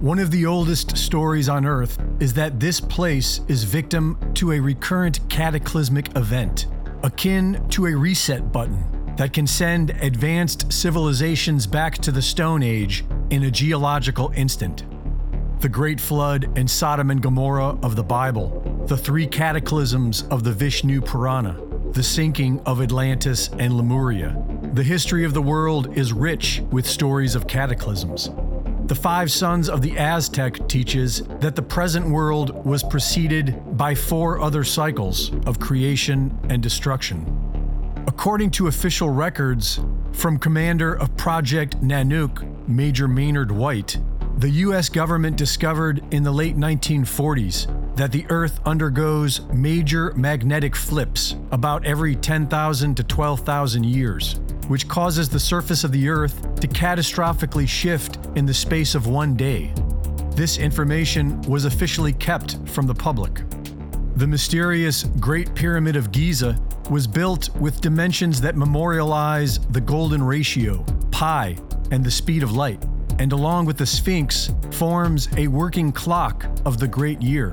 One of the oldest stories on Earth is that this place is victim to a recurrent cataclysmic event, akin to a reset button that can send advanced civilizations back to the Stone Age in a geological instant. The Great Flood and Sodom and Gomorrah of the Bible, the three cataclysms of the Vishnu Purana, the sinking of Atlantis and Lemuria. The history of the world is rich with stories of cataclysms. The Five Suns of the Aztec teaches that the present world was preceded by four other cycles of creation and destruction. According to official records from commander of Project Nanook, Major Maynard White, the U.S. government discovered in the late 1940s that the Earth undergoes major magnetic flips about every 10,000 to 12,000 years which causes the surface of the Earth to catastrophically shift in the space of one day. This information was officially kept from the public. The mysterious Great Pyramid of Giza was built with dimensions that memorialize the golden ratio, pi, and the speed of light, and along with the Sphinx, forms a working clock of the great year.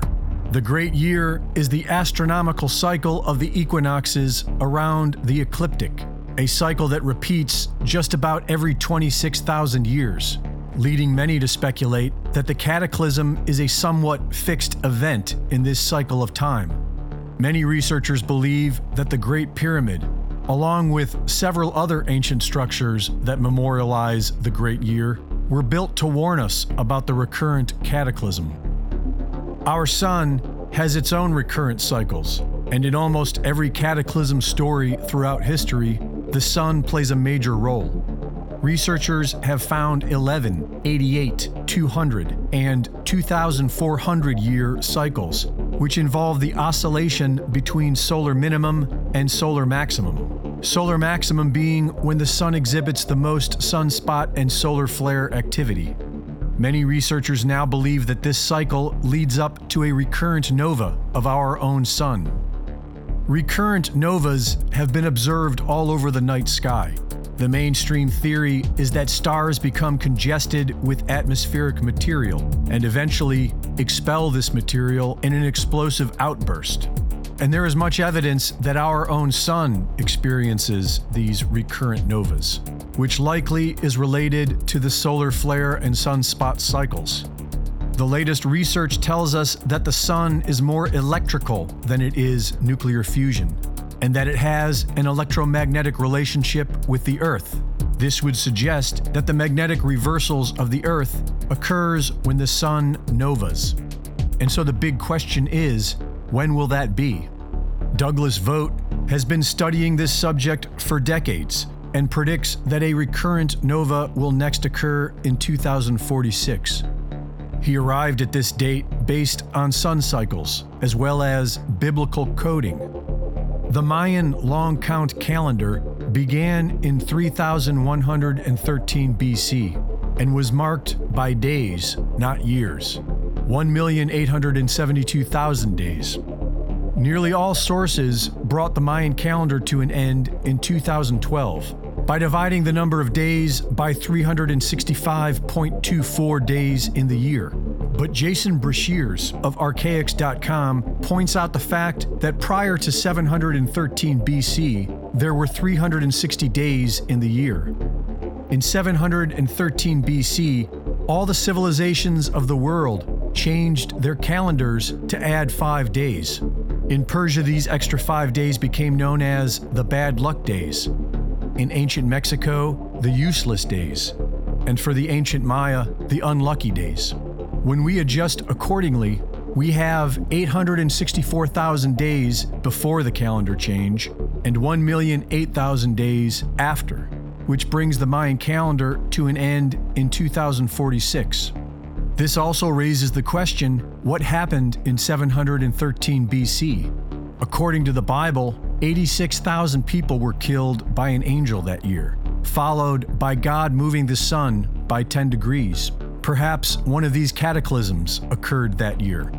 The great year is the astronomical cycle of the equinoxes around the ecliptic, a cycle that repeats just about every 26,000 years, leading many to speculate that the cataclysm is a somewhat fixed event in this cycle of time. Many researchers believe that the Great Pyramid, along with several other ancient structures that memorialize the Great Year, were built to warn us about the recurrent cataclysm. Our sun has its own recurrent cycles, and in almost every cataclysm story throughout history, the sun plays a major role. Researchers have found 11, 88, 200, and 2,400 year cycles, which involve the oscillation between solar minimum and solar maximum. Solar maximum being when the sun exhibits the most sunspot and solar flare activity. Many researchers now believe that this cycle leads up to a recurrent nova of our own sun. Recurrent novas have been observed all over the night sky. The mainstream theory is that stars become congested with atmospheric material and eventually expel this material in an explosive outburst. And there is much evidence that our own sun experiences these recurrent novas, which likely is related to the solar flare and sunspot cycles. The latest research tells us that the sun is more electrical than it is nuclear fusion, and that it has an electromagnetic relationship with the Earth. This would suggest that the magnetic reversals of the Earth occurs when the sun novas. And so the big question is, when will that be? Douglas Vogt has been studying this subject for decades and predicts that a recurrent nova will next occur in 2046. He arrived at this date based on sun cycles, as well as biblical coding. The Mayan long count calendar began in 3113 BC and was marked by days, not years 1,872,000 days. Nearly all sources brought the Mayan calendar to an end in 2012 by dividing the number of days by 365.24 days in the year. But Jason Breshears of Archaix.com points out the fact that prior to 713 BC, there were 360 days in the year. In 713 BC, all the civilizations of the world changed their calendars to add five days. In Persia, these extra five days became known as the bad luck days in ancient Mexico, the useless days, and for the ancient Maya, the unlucky days. When we adjust accordingly, we have 864,000 days before the calendar change and 1,008,000 days after, which brings the Mayan calendar to an end in 2046. This also raises the question what happened in 713 BC? According to the Bible, 86,000 people were killed by an angel that year, followed by God moving the sun by 10 degrees. Perhaps one of these cataclysms occurred that year.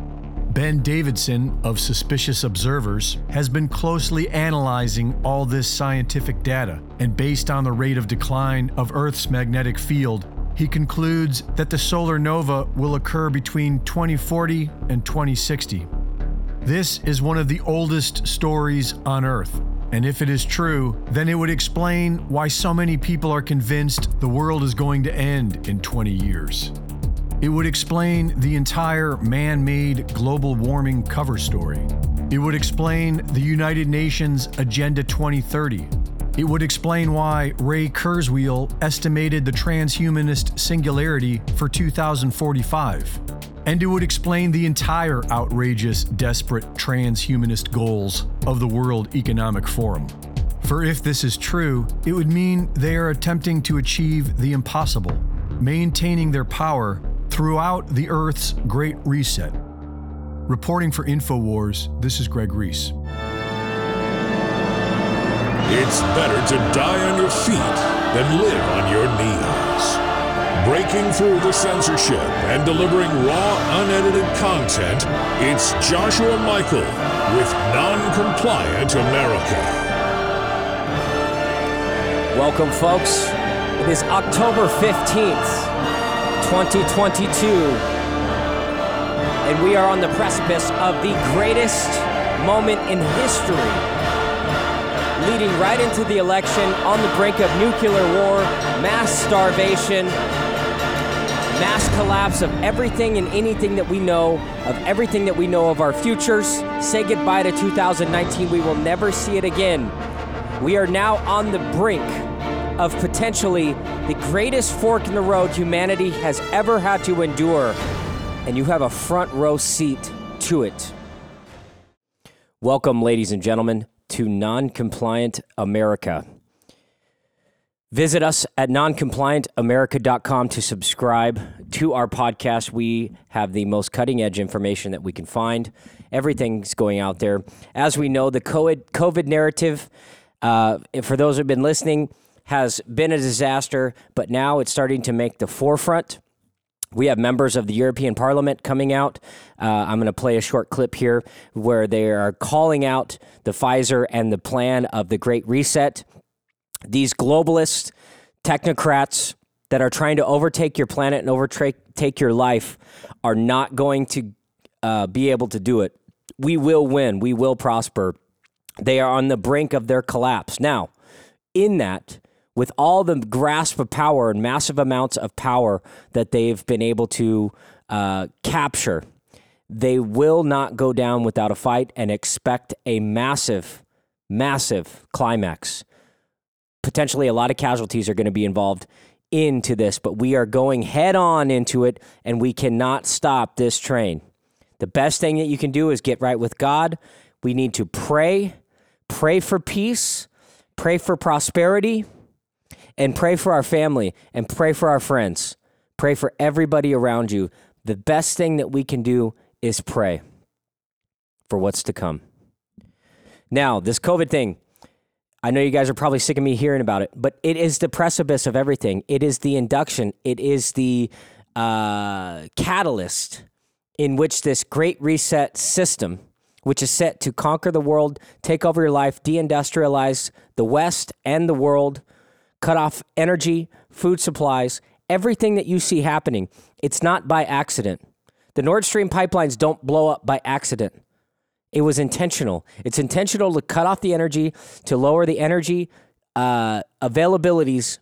Ben Davidson of Suspicious Observers has been closely analyzing all this scientific data, and based on the rate of decline of Earth's magnetic field, he concludes that the solar nova will occur between 2040 and 2060. This is one of the oldest stories on Earth, and if it is true, then it would explain why so many people are convinced the world is going to end in 20 years. It would explain the entire man made global warming cover story. It would explain the United Nations Agenda 2030 it would explain why Ray Kurzweil estimated the transhumanist singularity for 2045. And it would explain the entire outrageous, desperate transhumanist goals of the World Economic Forum. For if this is true, it would mean they are attempting to achieve the impossible, maintaining their power throughout the Earth's Great Reset. Reporting for InfoWars, this is Greg Reese. It's better to die on your feet than live on your knees. Breaking through the censorship and delivering raw, unedited content, it's Joshua Michael with Non-Compliant America. Welcome, folks. It is October 15th, 2022, and we are on the precipice of the greatest moment in history leading right into the election on the brink of nuclear war, mass starvation, mass collapse of everything and anything that we know, of everything that we know of our futures. Say goodbye to 2019. We will never see it again. We are now on the brink of potentially the greatest fork in the road humanity has ever had to endure, and you have a front row seat to it. Welcome, ladies and gentlemen, to Non Compliant America. Visit us at noncompliantamerica.com to subscribe to our podcast. We have the most cutting edge information that we can find. Everything's going out there. As we know, the COVID, narrative, uh, for those who have been listening, has been a disaster, but now it's starting to make the forefront. We have members of the European Parliament coming out. Uh, I'm going to play a short clip here where they are calling out the Pfizer and the plan of the Great Reset. These globalist technocrats that are trying to overtake your planet and overtake your life are not going to uh, be able to do it. We will win. We will prosper. They are on the brink of their collapse. Now, in that, with all the grasp of power and massive amounts of power that they've been able to uh, capture, they will not go down without a fight and expect a massive, massive climax. Potentially, a lot of casualties are going to be involved into this, but we are going head on into it and we cannot stop this train. The best thing that you can do is get right with God. We need to pray, pray for peace, pray for prosperity and pray for our family and pray for our friends. Pray for everybody around you. The best thing that we can do is pray for what's to come. Now, this COVID thing, I know you guys are probably sick of me hearing about it, but it is the precipice of everything. It is the induction, it is the uh, catalyst in which this great reset system, which is set to conquer the world, take over your life, deindustrialize the West and the world, cut off energy, food supplies, everything that you see happening. It's not by accident. The Nord Stream pipelines don't blow up by accident. It was intentional. It's intentional to cut off the energy, to lower the energy uh, availabilities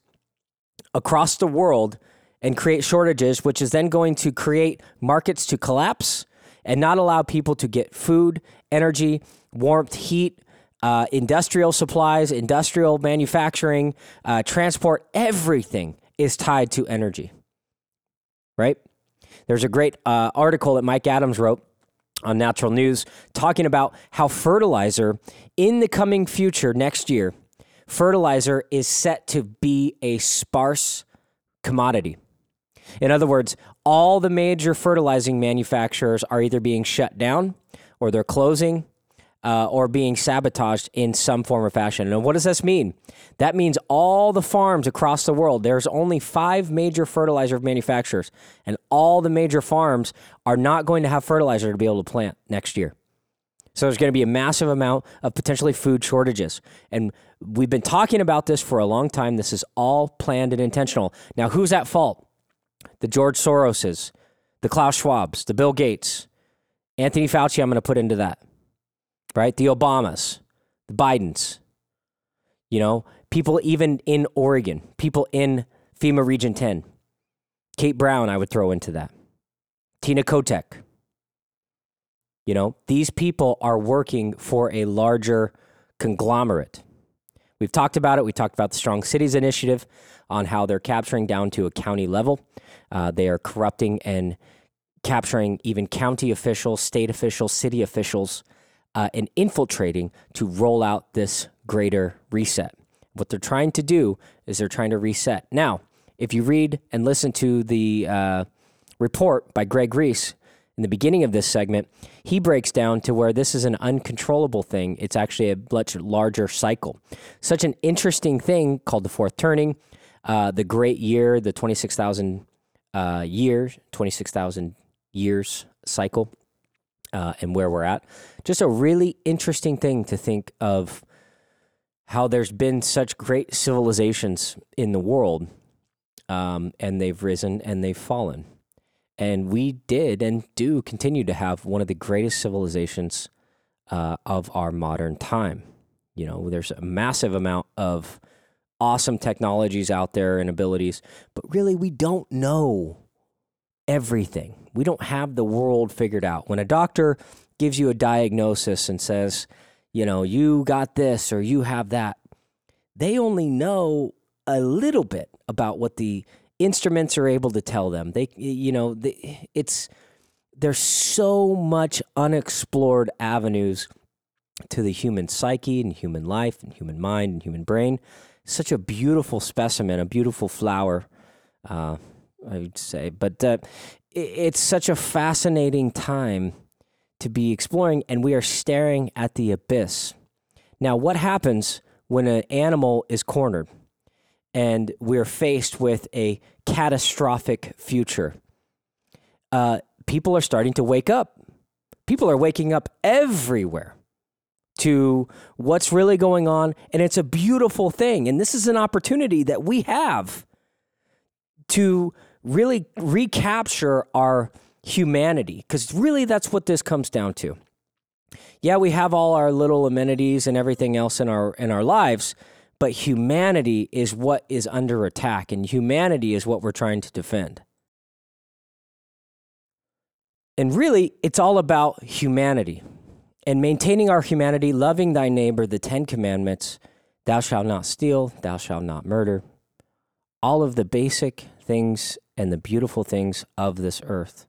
across the world and create shortages, which is then going to create markets to collapse and not allow people to get food, energy, warmth, heat, uh, industrial supplies, industrial manufacturing, uh, transport, everything is tied to energy, right? There's a great uh, article that Mike Adams wrote on Natural News talking about how fertilizer in the coming future next year, fertilizer is set to be a sparse commodity. In other words, all the major fertilizing manufacturers are either being shut down or they're closing uh, or being sabotaged in some form or fashion. And what does this mean? That means all the farms across the world, there's only five major fertilizer manufacturers, and all the major farms are not going to have fertilizer to be able to plant next year. So there's going to be a massive amount of potentially food shortages. And we've been talking about this for a long time. This is all planned and intentional. Now, who's at fault? the George Soroses, the Klaus Schwabs, the Bill Gates, Anthony Fauci, I'm going to put into that, right? The Obamas, the Bidens, you know, people even in Oregon, people in FEMA Region 10. Kate Brown, I would throw into that. Tina Kotek. You know, these people are working for a larger conglomerate. We've talked about it. We talked about the Strong Cities Initiative on how they're capturing down to a county level. Uh, they are corrupting and capturing even county officials, state officials, city officials, uh, and infiltrating to roll out this greater reset. What they're trying to do is they're trying to reset. Now, if you read and listen to the uh, report by Greg Reese in the beginning of this segment, he breaks down to where this is an uncontrollable thing. It's actually a much larger cycle. Such an interesting thing called the fourth turning, uh, the great year, the 26,000 uh, years, 26,000 years cycle, uh, and where we're at. Just a really interesting thing to think of how there's been such great civilizations in the world, um, and they've risen and they've fallen. And we did and do continue to have one of the greatest civilizations uh, of our modern time. You know, there's a massive amount of awesome technologies out there and abilities, but really we don't know everything. We don't have the world figured out. When a doctor gives you a diagnosis and says, you know, you got this or you have that, they only know a little bit about what the instruments are able to tell them. They, you know, the, it's there's so much unexplored avenues to the human psyche and human life and human mind and human brain. Such a beautiful specimen, a beautiful flower, uh, I would say. But uh, it's such a fascinating time to be exploring, and we are staring at the abyss. Now, what happens when an animal is cornered? and we're faced with a catastrophic future. Uh, people are starting to wake up. People are waking up everywhere to what's really going on, and it's a beautiful thing. And this is an opportunity that we have to really recapture our humanity, because really that's what this comes down to. Yeah, we have all our little amenities and everything else in our in our lives, but humanity is what is under attack, and humanity is what we're trying to defend. And really, it's all about humanity and maintaining our humanity, loving thy neighbor, the Ten Commandments thou shalt not steal, thou shalt not murder, all of the basic things and the beautiful things of this earth.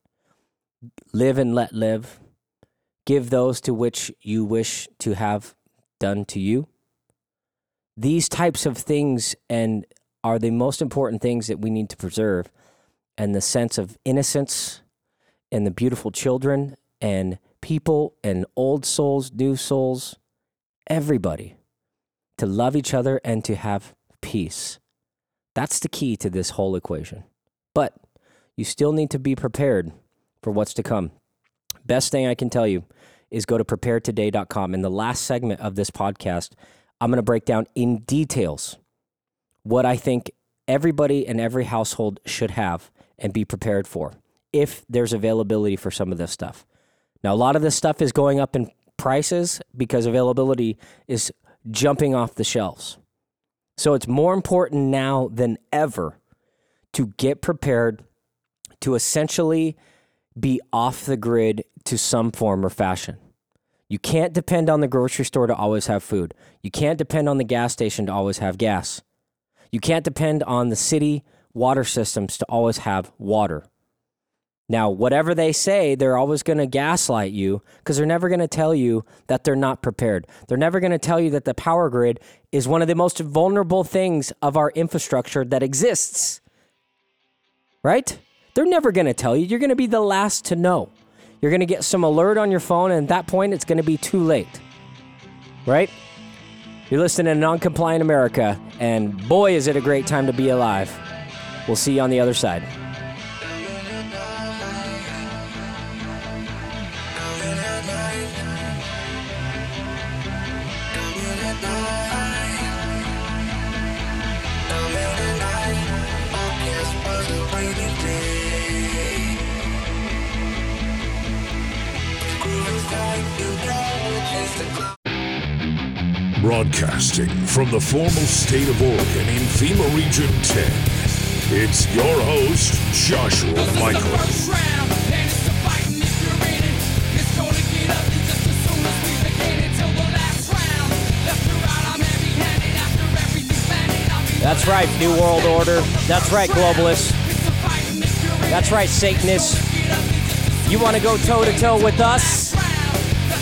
Live and let live. Give those to which you wish to have done to you these types of things and are the most important things that we need to preserve and the sense of innocence and the beautiful children and people and old souls new souls everybody to love each other and to have peace that's the key to this whole equation but you still need to be prepared for what's to come best thing i can tell you is go to preparetoday.com in the last segment of this podcast I'm going to break down in details what I think everybody and every household should have and be prepared for if there's availability for some of this stuff. Now, a lot of this stuff is going up in prices because availability is jumping off the shelves. So it's more important now than ever to get prepared to essentially be off the grid to some form or fashion. You can't depend on the grocery store to always have food. You can't depend on the gas station to always have gas. You can't depend on the city water systems to always have water. Now, whatever they say, they're always going to gaslight you because they're never going to tell you that they're not prepared. They're never going to tell you that the power grid is one of the most vulnerable things of our infrastructure that exists. Right? They're never going to tell you. You're going to be the last to know. You're going to get some alert on your phone, and at that point, it's going to be too late. Right? You're listening to Noncompliant America, and boy, is it a great time to be alive. We'll see you on the other side. Broadcasting from the formal state of Oregon in FEMA Region 10, it's your host, Joshua Michael. That's right, New World Order. That's right, globalists. That's right, Satanists. You want to go toe to toe with us?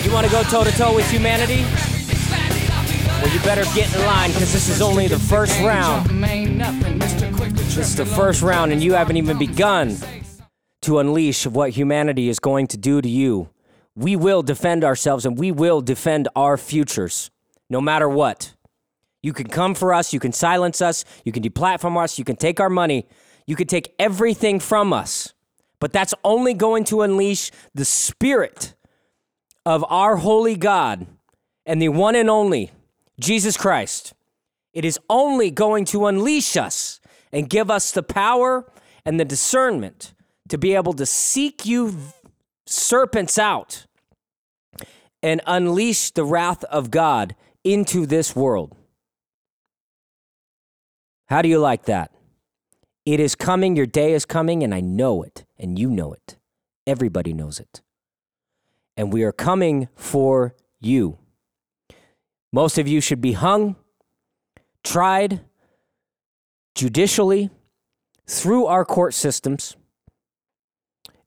You want to go toe to toe with humanity? Well, you better get in line because this is only the first round. This is the first round, and you haven't even begun to unleash what humanity is going to do to you. We will defend ourselves and we will defend our futures, no matter what. You can come for us, you can silence us, you can deplatform us, you can take our money, you can take everything from us. But that's only going to unleash the spirit of our holy God and the one and only Jesus Christ. It is only going to unleash us and give us the power and the discernment to be able to seek you serpents out and unleash the wrath of God into this world. How do you like that? It is coming, your day is coming, and I know it, and you know it. Everybody knows it. And we are coming for you. Most of you should be hung, tried judicially through our court systems,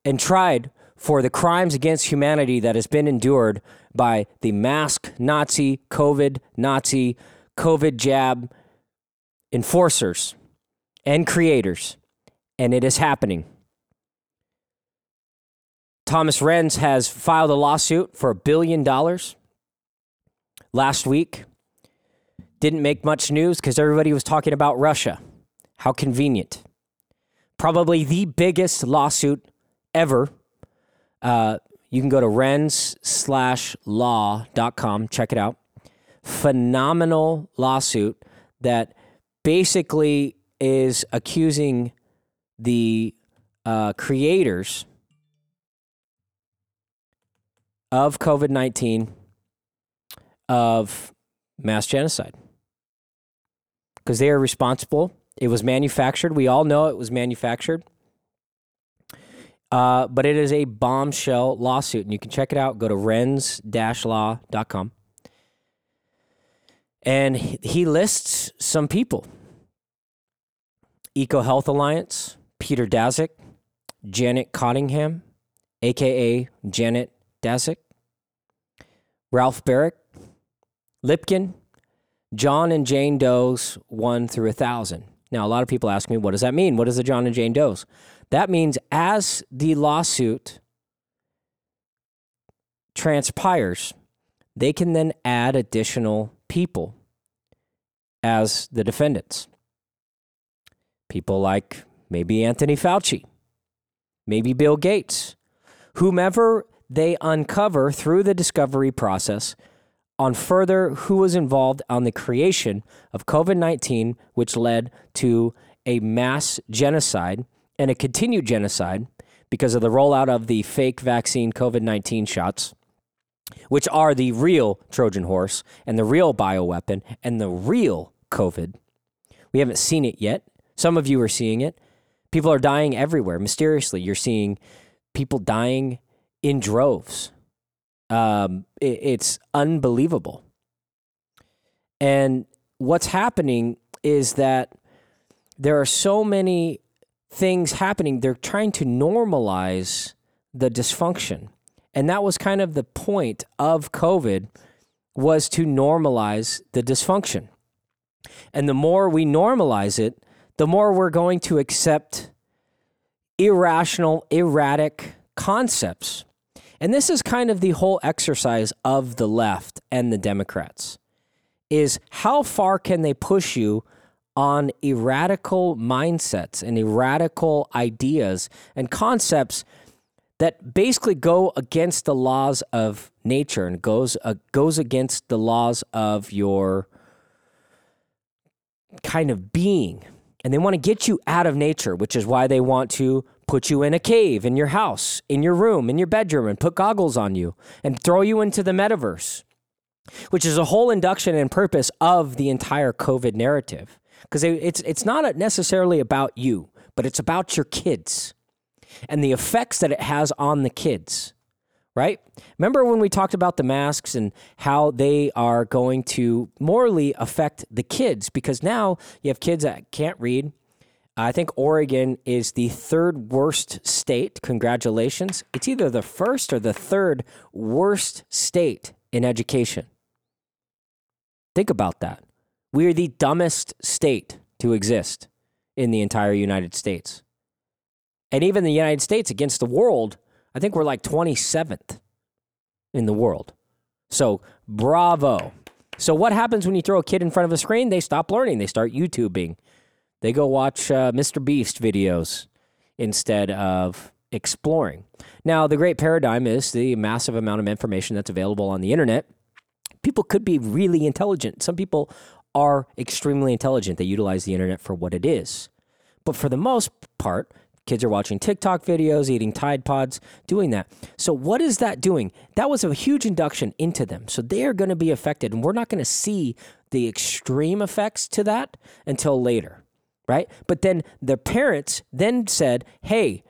and tried for the crimes against humanity that has been endured by the mask Nazi, COVID Nazi, COVID jab enforcers and creators, and it is happening. Thomas Renz has filed a lawsuit for a billion dollars last week. Didn't make much news because everybody was talking about Russia. How convenient. Probably the biggest lawsuit ever. Uh, you can go to renz slash law.com, check it out. Phenomenal lawsuit that basically is accusing the uh, creators of COVID 19 of mass genocide because they are responsible. It was manufactured. We all know it was manufactured. Uh, but it is a bombshell lawsuit, and you can check it out. Go to renz law.com. And he lists some people Eco Health Alliance, Peter Daszak, Janet Cottingham, aka Janet Daszak, Ralph Baric, Lipkin, John and Jane Doe's 1 through a 1,000. Now, a lot of people ask me, what does that mean? What is the John and Jane Doe's? That means as the lawsuit transpires, they can then add additional people as the defendants. People like maybe Anthony Fauci, maybe Bill Gates, whomever they uncover through the discovery process on further who was involved on the creation of COVID 19, which led to a mass genocide and a continued genocide because of the rollout of the fake vaccine COVID 19 shots, which are the real Trojan horse and the real bioweapon and the real COVID. We haven't seen it yet. Some of you are seeing it. People are dying everywhere. Mysteriously, you're seeing people dying in droves. Um, it, it's unbelievable. And what's happening is that there are so many things happening. They're trying to normalize the dysfunction. And that was kind of the point of COVID was to normalize the dysfunction. And the more we normalize it, the more we're going to accept irrational, erratic concepts. And this is kind of the whole exercise of the left and the Democrats is how far can they push you on radical mindsets and radical ideas and concepts that basically go against the laws of nature and goes uh, goes against the laws of your kind of being. And they want to get you out of nature, which is why they want to put you in a cave in your house, in your room, in your bedroom, and put goggles on you and throw you into the metaverse which is a whole induction and purpose of the entire COVID narrative. Because it's, it's not necessarily about you, but it's about your kids and the effects that it has on the kids right? Remember when we talked about the masks and how they are going to morally affect the kids because now you have kids that can't read. I think Oregon is the third worst state. Congratulations. It's either the first or the third worst state in education. Think about that. We are the dumbest state to exist in the entire United States. And even the United States against the world I think we're like 27th in the world. So, bravo. So, what happens when you throw a kid in front of a screen? They stop learning. They start YouTubing. They go watch uh, Mr. Beast videos instead of exploring. Now, the great paradigm is the massive amount of information that's available on the internet. People could be really intelligent. Some people are extremely intelligent. They utilize the internet for what it is. But for the most part, Kids are watching TikTok videos, eating Tide Pods, doing that. So, what is that doing? That was a huge induction into them. So, they are going to be affected, and we're not going to see the extreme effects to that until later, right? But then the parents then said, hey,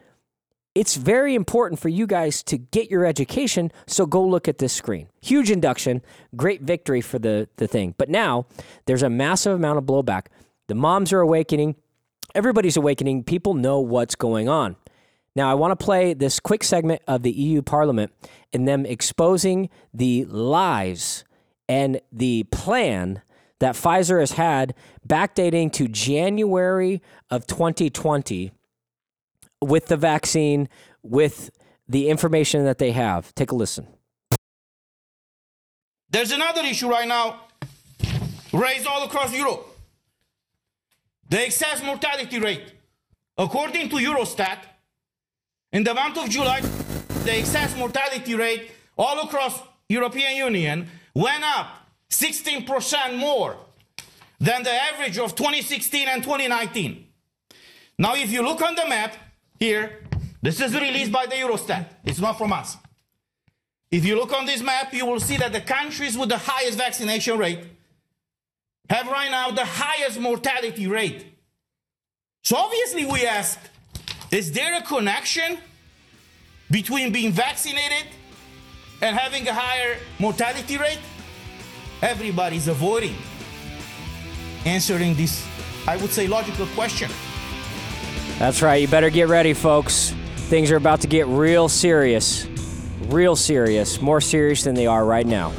it's very important for you guys to get your education, so go look at this screen. Huge induction, great victory for the, the thing. But now there's a massive amount of blowback. The moms are awakening everybody's awakening. People know what's going on. Now, I want to play this quick segment of the EU Parliament and them exposing the lies and the plan that Pfizer has had backdating to January of 2020 with the vaccine, with the information that they have. Take a listen. There's another issue right now raised all across Europe the excess mortality rate. According to Eurostat, in the month of July, the excess mortality rate all across European Union went up 16% more than the average of 2016 and 2019. Now, if you look on the map here, this is released by the Eurostat. It's not from us. If you look on this map, you will see that the countries with the highest vaccination rate have right now the highest mortality rate. So obviously, we ask is there a connection between being vaccinated and having a higher mortality rate? Everybody's avoiding answering this, I would say, logical question. That's right. You better get ready, folks. Things are about to get real serious. Real serious. More serious than they are right now.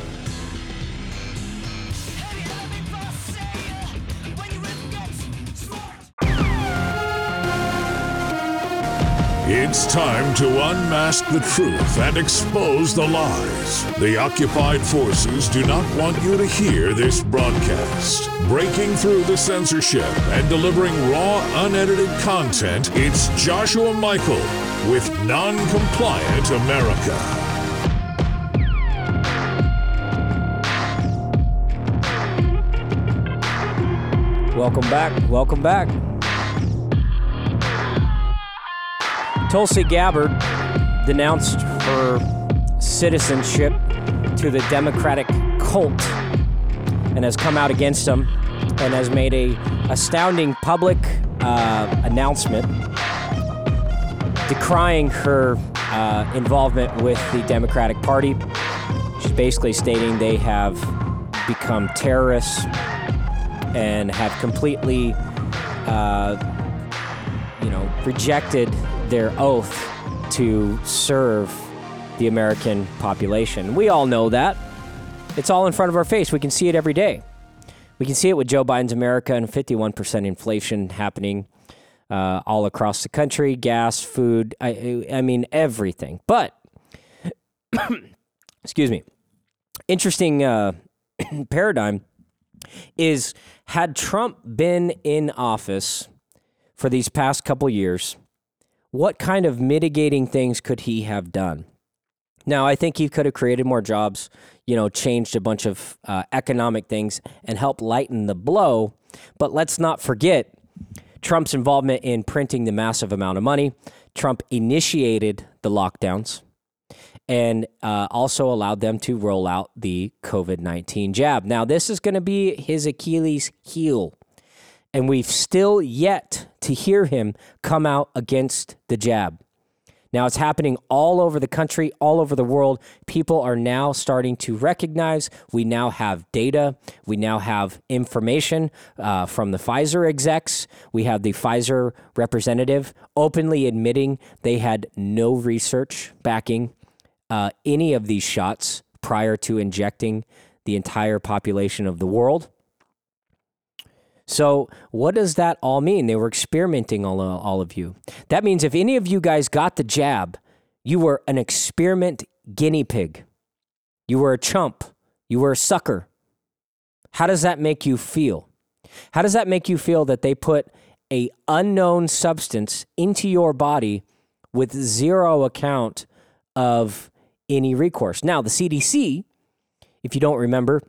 It's time to unmask the truth and expose the lies. The occupied forces do not want you to hear this broadcast. Breaking through the censorship and delivering raw, unedited content, it's Joshua Michael with Non-Compliant America. Welcome back. Welcome back. Tulsi Gabbard denounced her citizenship to the Democratic cult and has come out against them and has made a astounding public uh, announcement decrying her uh, involvement with the Democratic Party. She's basically stating they have become terrorists and have completely, uh, you know, rejected their oath to serve the American population. We all know that. It's all in front of our face. We can see it every day. We can see it with Joe Biden's America and 51% inflation happening uh, all across the country gas, food, I, I mean, everything. But, excuse me, interesting uh, paradigm is had Trump been in office for these past couple years, what kind of mitigating things could he have done? Now, I think he could have created more jobs, you know, changed a bunch of uh, economic things and helped lighten the blow. But let's not forget Trump's involvement in printing the massive amount of money. Trump initiated the lockdowns. and uh, also allowed them to roll out the COVID 19 jab. Now, this is going to be his Achilles heel. And we've still yet to hear him come out against the jab. Now it's happening all over the country, all over the world. People are now starting to recognize we now have data. We now have information uh, from the Pfizer execs. We have the Pfizer representative openly admitting they had no research backing uh, any of these shots prior to injecting the entire population of the world. So, what does that all mean? They were experimenting all, all of you. That means if any of you guys got the jab, you were an experiment guinea pig. You were a chump. You were a sucker. How does that make you feel? How does that make you feel that they put a unknown substance into your body with zero account of any recourse? Now, the CDC, if you don't remember,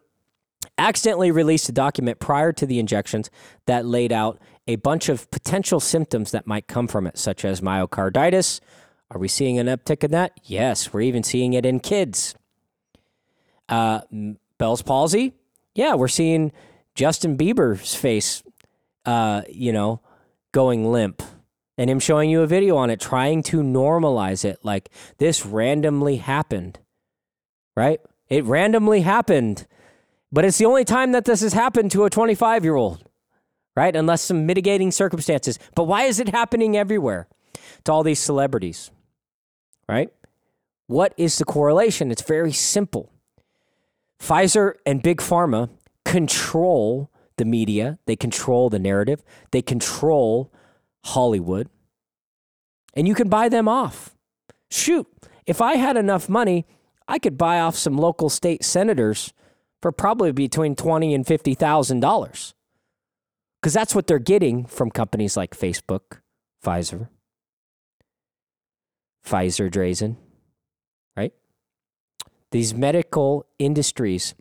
accidentally released a document prior to the injections that laid out a bunch of potential symptoms that might come from it, such as myocarditis. Are we seeing an uptick in that? Yes, we're even seeing it in kids. Uh, Bell's palsy? Yeah, we're seeing Justin Bieber's face, uh, you know, going limp and him showing you a video on it, trying to normalize it like this randomly happened, right? It randomly happened but it's the only time that this has happened to a 25 year old, right? Unless some mitigating circumstances. But why is it happening everywhere to all these celebrities, right? What is the correlation? It's very simple. Pfizer and Big Pharma control the media, they control the narrative, they control Hollywood, and you can buy them off. Shoot, if I had enough money, I could buy off some local state senators for probably between twenty and fifty thousand dollars, because that's what they're getting from companies like Facebook, Pfizer, Pfizer, Drazan, right? These medical industries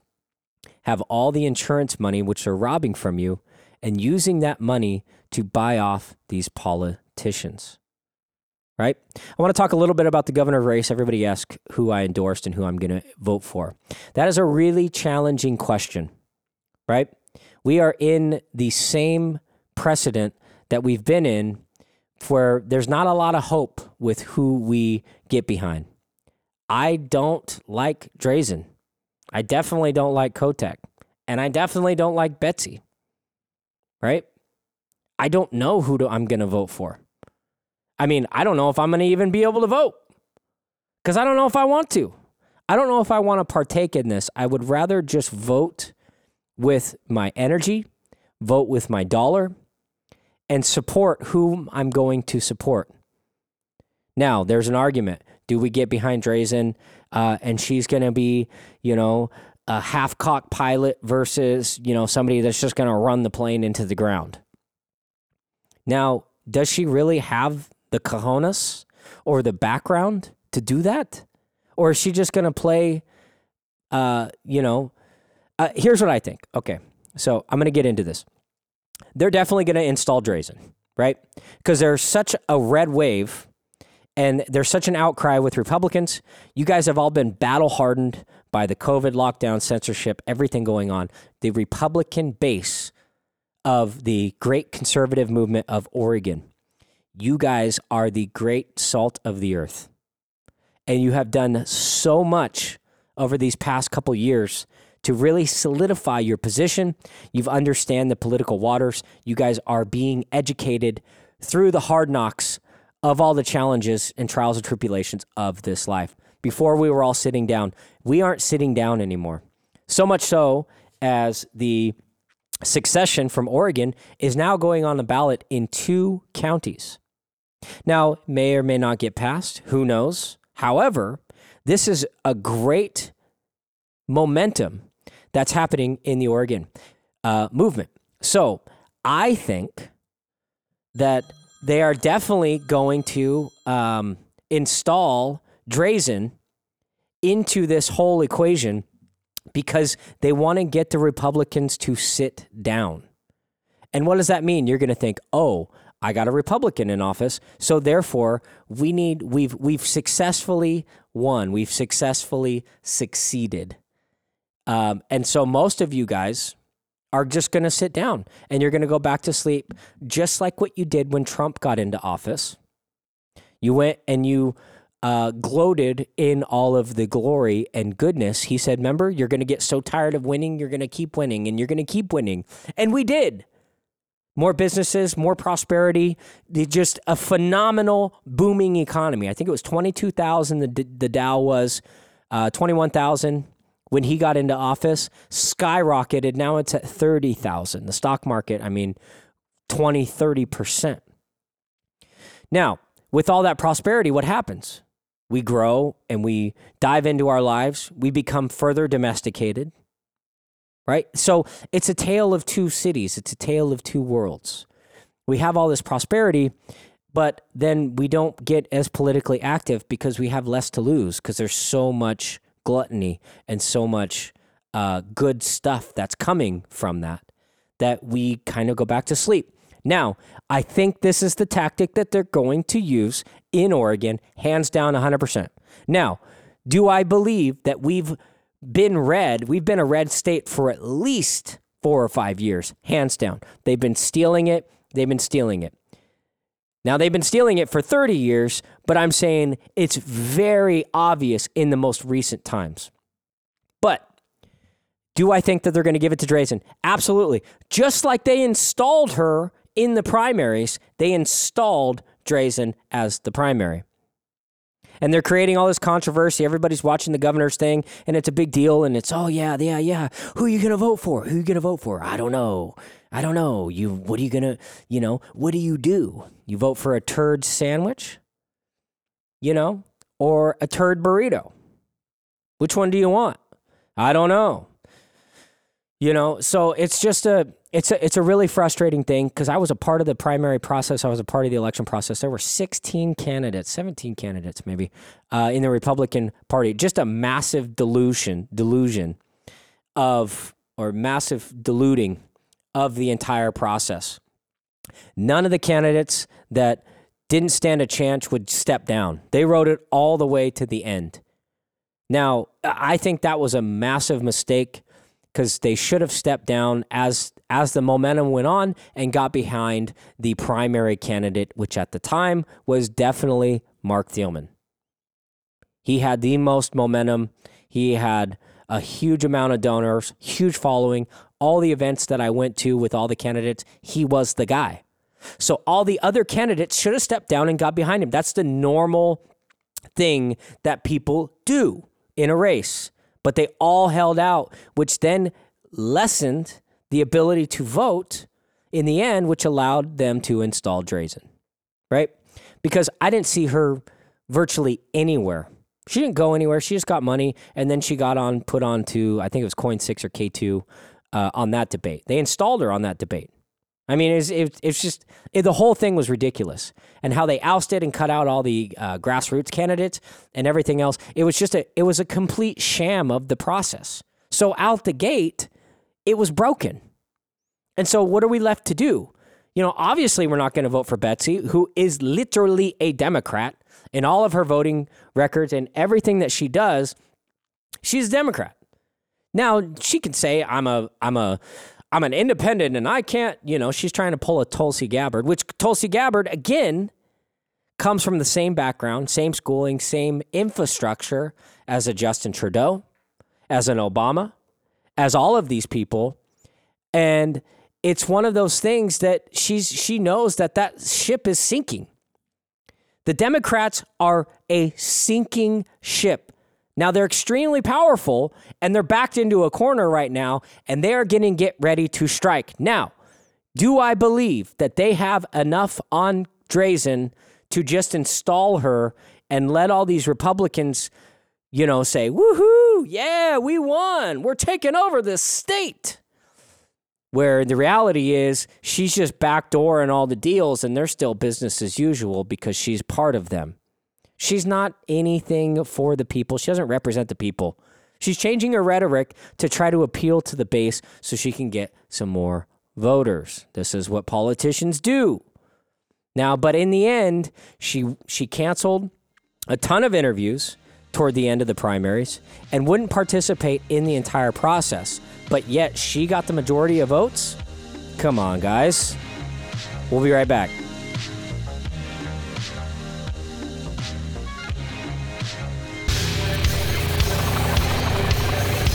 have all the insurance money which they're robbing from you and using that money to buy off these politicians right? I want to talk a little bit about the governor race. Everybody asked who I endorsed and who I'm going to vote for. That is a really challenging question, right? We are in the same precedent that we've been in where there's not a lot of hope with who we get behind. I don't like Drazan. I definitely don't like Kotek. And I definitely don't like Betsy, right? I don't know who to, I'm going to vote for. I mean, I don't know if I'm going to even be able to vote because I don't know if I want to. I don't know if I want to partake in this. I would rather just vote with my energy, vote with my dollar, and support whom I'm going to support. Now, there's an argument. Do we get behind Drazan uh, and she's going to be, you know, a half cocked pilot versus, you know, somebody that's just going to run the plane into the ground? Now, does she really have the cojones or the background to do that? Or is she just going to play, uh, you know, uh, here's what I think. Okay. So I'm going to get into this. They're definitely going to install Drazan, right? Because there's such a red wave and there's such an outcry with Republicans. You guys have all been battle hardened by the COVID lockdown, censorship, everything going on. The Republican base of the great conservative movement of Oregon you guys are the great salt of the earth. And you have done so much over these past couple years to really solidify your position. You've understand the political waters. You guys are being educated through the hard knocks of all the challenges and trials and tribulations of this life. Before we were all sitting down, we aren't sitting down anymore. So much so as the succession from Oregon is now going on the ballot in two counties. Now, may or may not get passed. Who knows? However, this is a great momentum that's happening in the Oregon uh, movement. So I think that they are definitely going to um, install Drazan into this whole equation because they want to get the Republicans to sit down. And what does that mean? You're going to think, oh, I got a Republican in office. So therefore, we need we've we've successfully won. We've successfully succeeded. Um, and so most of you guys are just going to sit down and you're going to go back to sleep, just like what you did when Trump got into office. You went and you uh, gloated in all of the glory and goodness. He said, Remember, you're going to get so tired of winning, you're going to keep winning and you're going to keep winning. And we did. More businesses, more prosperity, just a phenomenal booming economy. I think it was 22,000, the, the Dow was uh, 21,000 when he got into office, skyrocketed. Now it's at 30,000. The stock market, I mean, 20, 30%. Now, with all that prosperity, what happens? We grow and we dive into our lives. We become further domesticated, right? So it's a tale of two cities, it's a tale of two worlds. We have all this prosperity, but then we don't get as politically active because we have less to lose because there's so much gluttony and so much uh, good stuff that's coming from that that we kind of go back to sleep. Now, I think this is the tactic that they're going to use in Oregon, hands down 100%. Now, do I believe that we've been red? We've been a red state for at least four or five years, hands down. They've been stealing it. They've been stealing it. Now, they've been stealing it for 30 years, but I'm saying it's very obvious in the most recent times. But do I think that they're going to give it to Drazan? Absolutely. Just like they installed her in the primaries, they installed Drazan as the primary. And they're creating all this controversy. Everybody's watching the governor's thing, and it's a big deal. And it's, oh, yeah, yeah, yeah. Who are you to vote for? Who are you to vote for? I don't know. I don't know. You, what are you to, you know, what do you do? You vote for a turd sandwich, you know, or a turd burrito? Which one do you want? I don't know. You know, so it's just a, it's a it's a really frustrating thing because I was a part of the primary process. I was a part of the election process. There were 16 candidates, 17 candidates maybe, uh, in the Republican Party. Just a massive delusion, delusion of or massive diluting of the entire process. None of the candidates that didn't stand a chance would step down. They wrote it all the way to the end. Now, I think that was a massive mistake because they should have stepped down as as the momentum went on and got behind the primary candidate, which at the time was definitely Marc Thielman. He had the most momentum. He had a huge amount of donors, huge following. All the events that I went to with all the candidates, he was the guy. So all the other candidates should have stepped down and got behind him. That's the normal thing that people do in a race but they all held out, which then lessened the ability to vote in the end, which allowed them to install Drazan, right? Because I didn't see her virtually anywhere. She didn't go anywhere. She just got money, and then she got on, put on to, I think it was KOIN Six or K two, uh, on that debate. They installed her on that debate. I mean, it's, it, it's just it, the whole thing was ridiculous, and how they ousted and cut out all the uh, grassroots candidates and everything else. It was just a it was a complete sham of the process. So out the gate, it was broken, and so what are we left to do? You know, obviously we're not going to vote for Betsy, who is literally a Democrat in all of her voting records and everything that she does. She's a Democrat. Now she can say I'm a I'm a I'm an independent and I can't, you know, she's trying to pull a Tulsi Gabbard, which Tulsi Gabbard, again, comes from the same background, same schooling, same infrastructure as a Justin Trudeau, as an Obama, as all of these people. And it's one of those things that she's she knows that that ship is sinking. The Democrats are a sinking ship. Now they're extremely powerful and they're backed into a corner right now and they are getting get ready to strike. Now, do I believe that they have enough on Drazan to just install her and let all these Republicans, you know, say, woohoo, yeah, we won. We're taking over this state. Where the reality is she's just backdooring all the deals and they're still business as usual because she's part of them. She's not anything for the people. She doesn't represent the people. She's changing her rhetoric to try to appeal to the base so she can get some more voters. This is what politicians do. Now, but in the end, she she canceled a ton of interviews toward the end of the primaries and wouldn't participate in the entire process. But yet she got the majority of votes? Come on, guys. We'll be right back.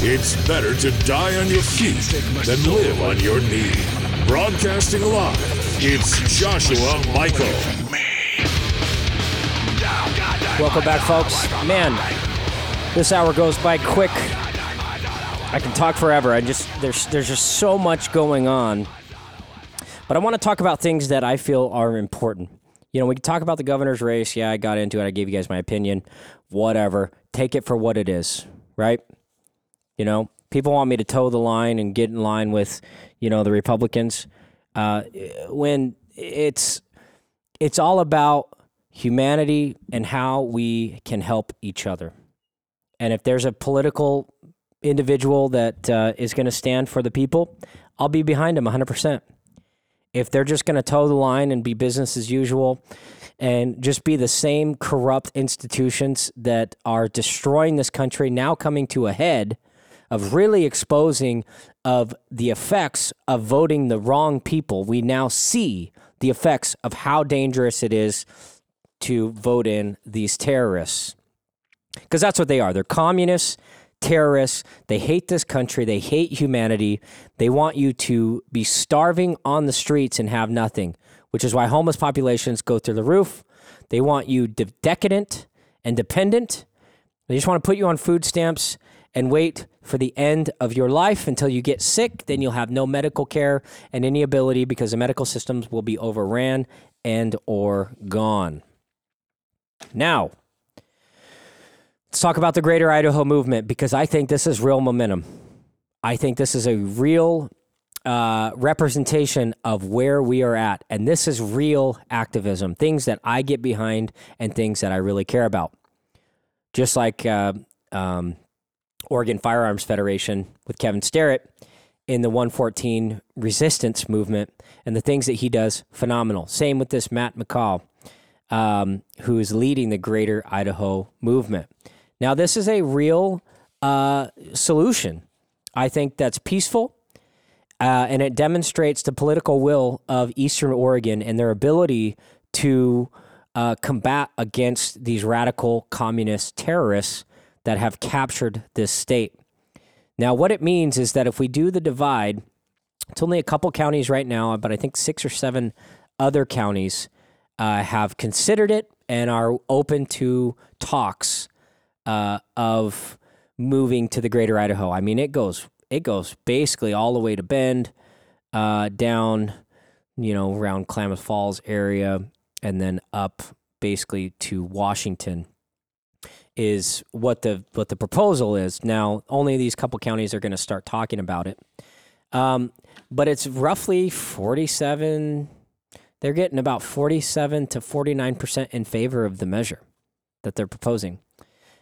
It's better to die on your feet than live on your knee. Broadcasting live, it's Joshua Michael. Welcome back, folks. Man, this hour goes by quick. I can talk forever. I just there's there's just so much going on. But I want to talk about things that I feel are important. You know, we can talk about the governor's race. Yeah, I got into it. I gave you guys my opinion. Whatever. Take it for what it is, right? You know, people want me to toe the line and get in line with, you know, the Republicans. Uh, when it's it's all about humanity and how we can help each other. And if there's a political individual that uh, is going to stand for the people, I'll be behind him 100%. If they're just going to toe the line and be business as usual and just be the same corrupt institutions that are destroying this country now coming to a head of really exposing of the effects of voting the wrong people, we now see the effects of how dangerous it is to vote in these terrorists. Because that's what they are. They're communists, terrorists. They hate this country. They hate humanity. They want you to be starving on the streets and have nothing, which is why homeless populations go through the roof. They want you de- decadent and dependent. They just want to put you on food stamps and wait for the end of your life until you get sick. Then you'll have no medical care and any ability because the medical systems will be overran and or gone. Now, let's talk about the Greater Idaho movement because I think this is real momentum. I think this is a real uh, representation of where we are at. And this is real activism, things that I get behind and things that I really care about. Just like uh, um, Oregon Firearms Federation with Kevin Starrett in the 114 resistance movement and the things that he does phenomenal. Same with this Matt McCall um, who is leading the Greater Idaho movement. Now, this is a real uh, solution. I think that's peaceful, uh, and it demonstrates the political will of Eastern Oregon and their ability to uh, combat against these radical communist terrorists that have captured this state. Now, what it means is that if we do the divide, it's only a couple counties right now, but I think six or seven other counties uh, have considered it and are open to talks uh, of moving to the Greater Idaho. I mean, it goes it goes basically all the way to Bend, uh, down, you know, around Klamath Falls area, and then up basically to Washington. Is what the what the proposal is now. Only these couple counties are going to start talking about it, um, but it's roughly forty-seven they're getting about 47 to 49% in favor of the measure that they're proposing.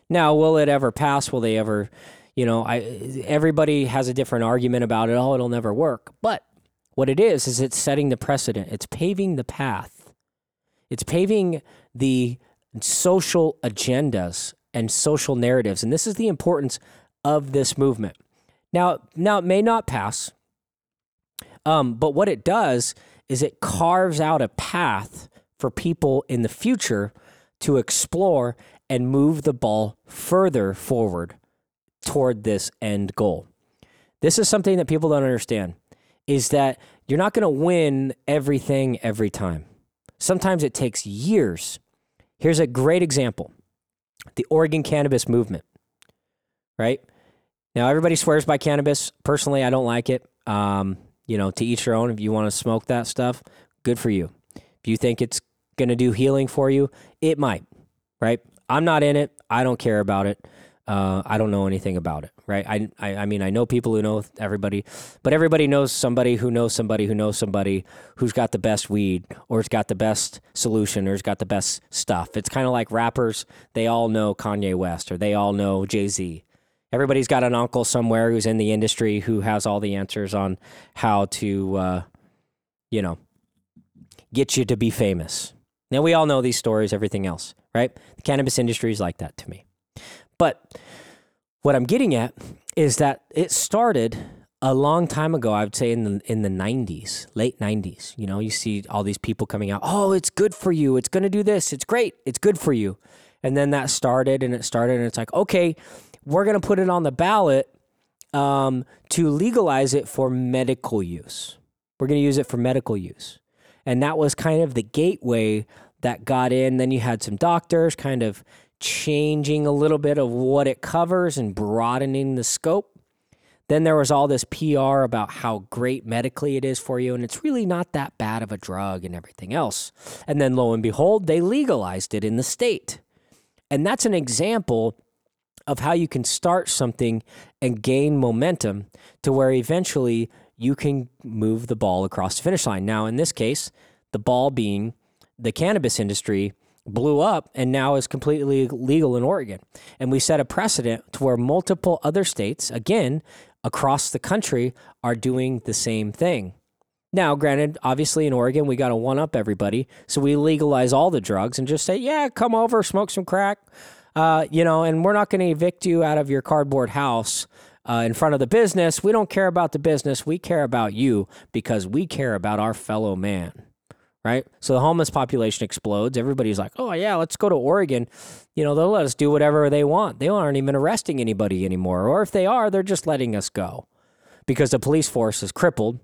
Now, will it ever pass? Will they ever, you know, I everybody has a different argument about it. Oh, it'll never work. But what it is is it's setting the precedent. It's paving the path. It's paving the social agendas and social narratives. And this is the importance of this movement. Now, now it may not pass. Um, but what it does is it carves out a path for people in the future to explore and move the ball further forward toward this end goal. This is something that people don't understand is that you're not going to win everything every time. Sometimes it takes years. Here's a great example. The Oregon cannabis movement. Right? Now everybody swears by cannabis. Personally, I don't like it. Um, you know, to each their own. If you want to smoke that stuff, good for you. If you think it's going to do healing for you, it might, right? I'm not in it. I don't care about it. Uh, I don't know anything about it, right? I, I, I mean, I know people who know everybody, but everybody knows somebody who knows somebody who knows somebody who's got the best weed or has got the best solution or has got the best stuff. It's kind of like rappers. They all know Kanye West or they all know Jay Z everybody's got an uncle somewhere who's in the industry who has all the answers on how to, uh, you know, get you to be famous. Now, we all know these stories, everything else, right? The cannabis industry is like that to me. But what I'm getting at is that it started a long time ago. I would say in the in the 90s, late 90s. You know, you see all these people coming out. Oh, it's good for you. It's going to do this. It's great. It's good for you. And then that started, and it started, and it's like, okay, we're going to put it on the ballot um, to legalize it for medical use. We're going to use it for medical use. And that was kind of the gateway that got in. Then you had some doctors kind of changing a little bit of what it covers and broadening the scope. Then there was all this PR about how great medically it is for you, and it's really not that bad of a drug and everything else. And then lo and behold, they legalized it in the state. And that's an example of how you can start something and gain momentum to where eventually you can move the ball across the finish line. Now, in this case, the ball being the cannabis industry blew up and now is completely legal in Oregon. And we set a precedent to where multiple other states, again, across the country, are doing the same thing. Now, granted, obviously in Oregon, we got to one up everybody. So we legalize all the drugs and just say, yeah, come over, smoke some crack. Uh, you know, and we're not going to evict you out of your cardboard house uh, in front of the business. We don't care about the business. We care about you because we care about our fellow man right? So the homeless population explodes. Everybody's like, oh, yeah, let's go to Oregon. You know, they'll let us do whatever they want. They aren't even arresting anybody anymore. Or if they are, they're just letting us go because the police force is crippled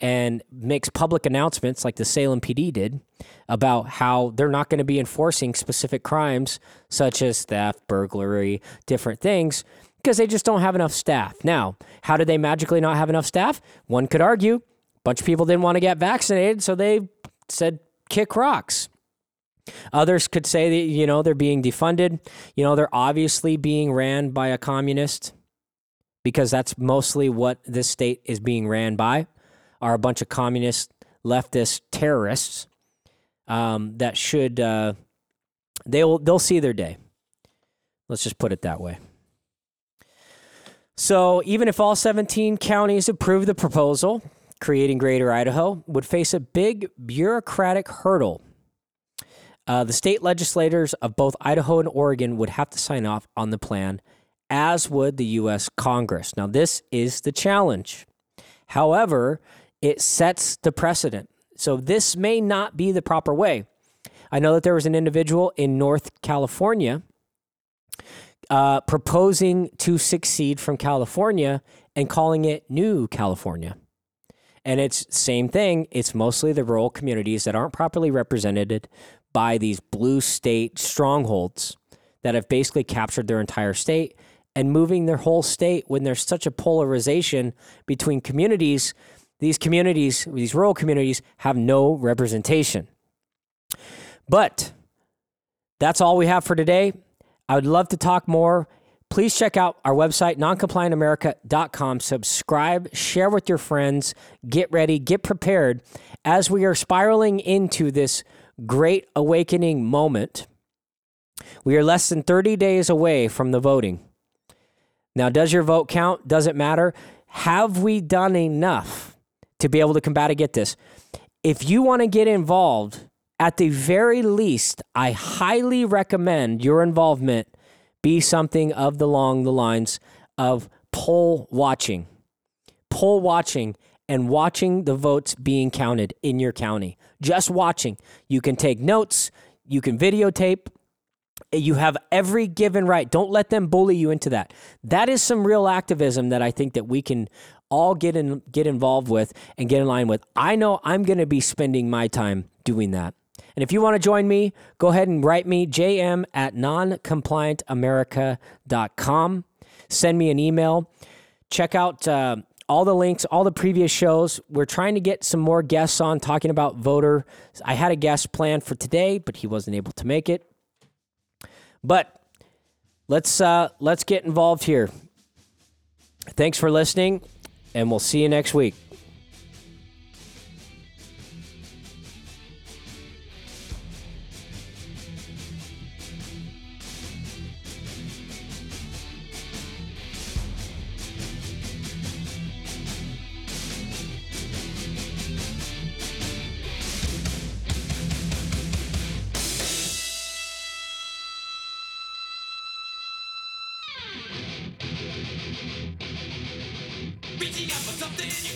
and makes public announcements like the Salem PD did about how they're not going to be enforcing specific crimes such as theft, burglary, different things because they just don't have enough staff. Now, how did they magically not have enough staff? One could argue a bunch of people didn't want to get vaccinated, so they said kick rocks. Others could say that, you know, they're being defunded. You know, they're obviously being ran by a communist because that's mostly what this state is being ran by are a bunch of communist leftist terrorists um, that should uh, they'll they'll see their day. Let's just put it that way. So even if all 17 counties approve the proposal, creating Greater Idaho would face a big bureaucratic hurdle. Uh, the state legislators of both Idaho and Oregon would have to sign off on the plan, as would the U.S. Congress. Now, this is the challenge. However, it sets the precedent. So, this may not be the proper way. I know that there was an individual in North California uh, proposing to succeed from California and calling it New California. And it's same thing. It's mostly the rural communities that aren't properly represented by these blue state strongholds that have basically captured their entire state and moving their whole state when there's such a polarization between communities. These communities, these rural communities, have no representation. But that's all we have for today. I would love to talk more please check out our website, noncompliantamerica.com. Subscribe, share with your friends, get ready, get prepared as we are spiraling into this great awakening moment. We are less than 30 days away from the voting. Now, does your vote count? Does it matter? Have we done enough to be able to combat get this? If you want to get involved, at the very least, I highly recommend your involvement be something of the along the lines of poll watching, poll watching, and watching the votes being counted in your county. Just watching. You can take notes. You can videotape. You have every given right. Don't let them bully you into that. That is some real activism that I think that we can all get in, get involved with and get in line with. I know I'm going to be spending my time doing that. And if you want to join me, go ahead and write me, jm at noncompliantamerica.com. Send me an email. Check out uh, all the links, all the previous shows. We're trying to get some more guests on talking about voter. I had a guest planned for today, but he wasn't able to make it. But let's uh, let's get involved here. Thanks for listening, and we'll see you next week.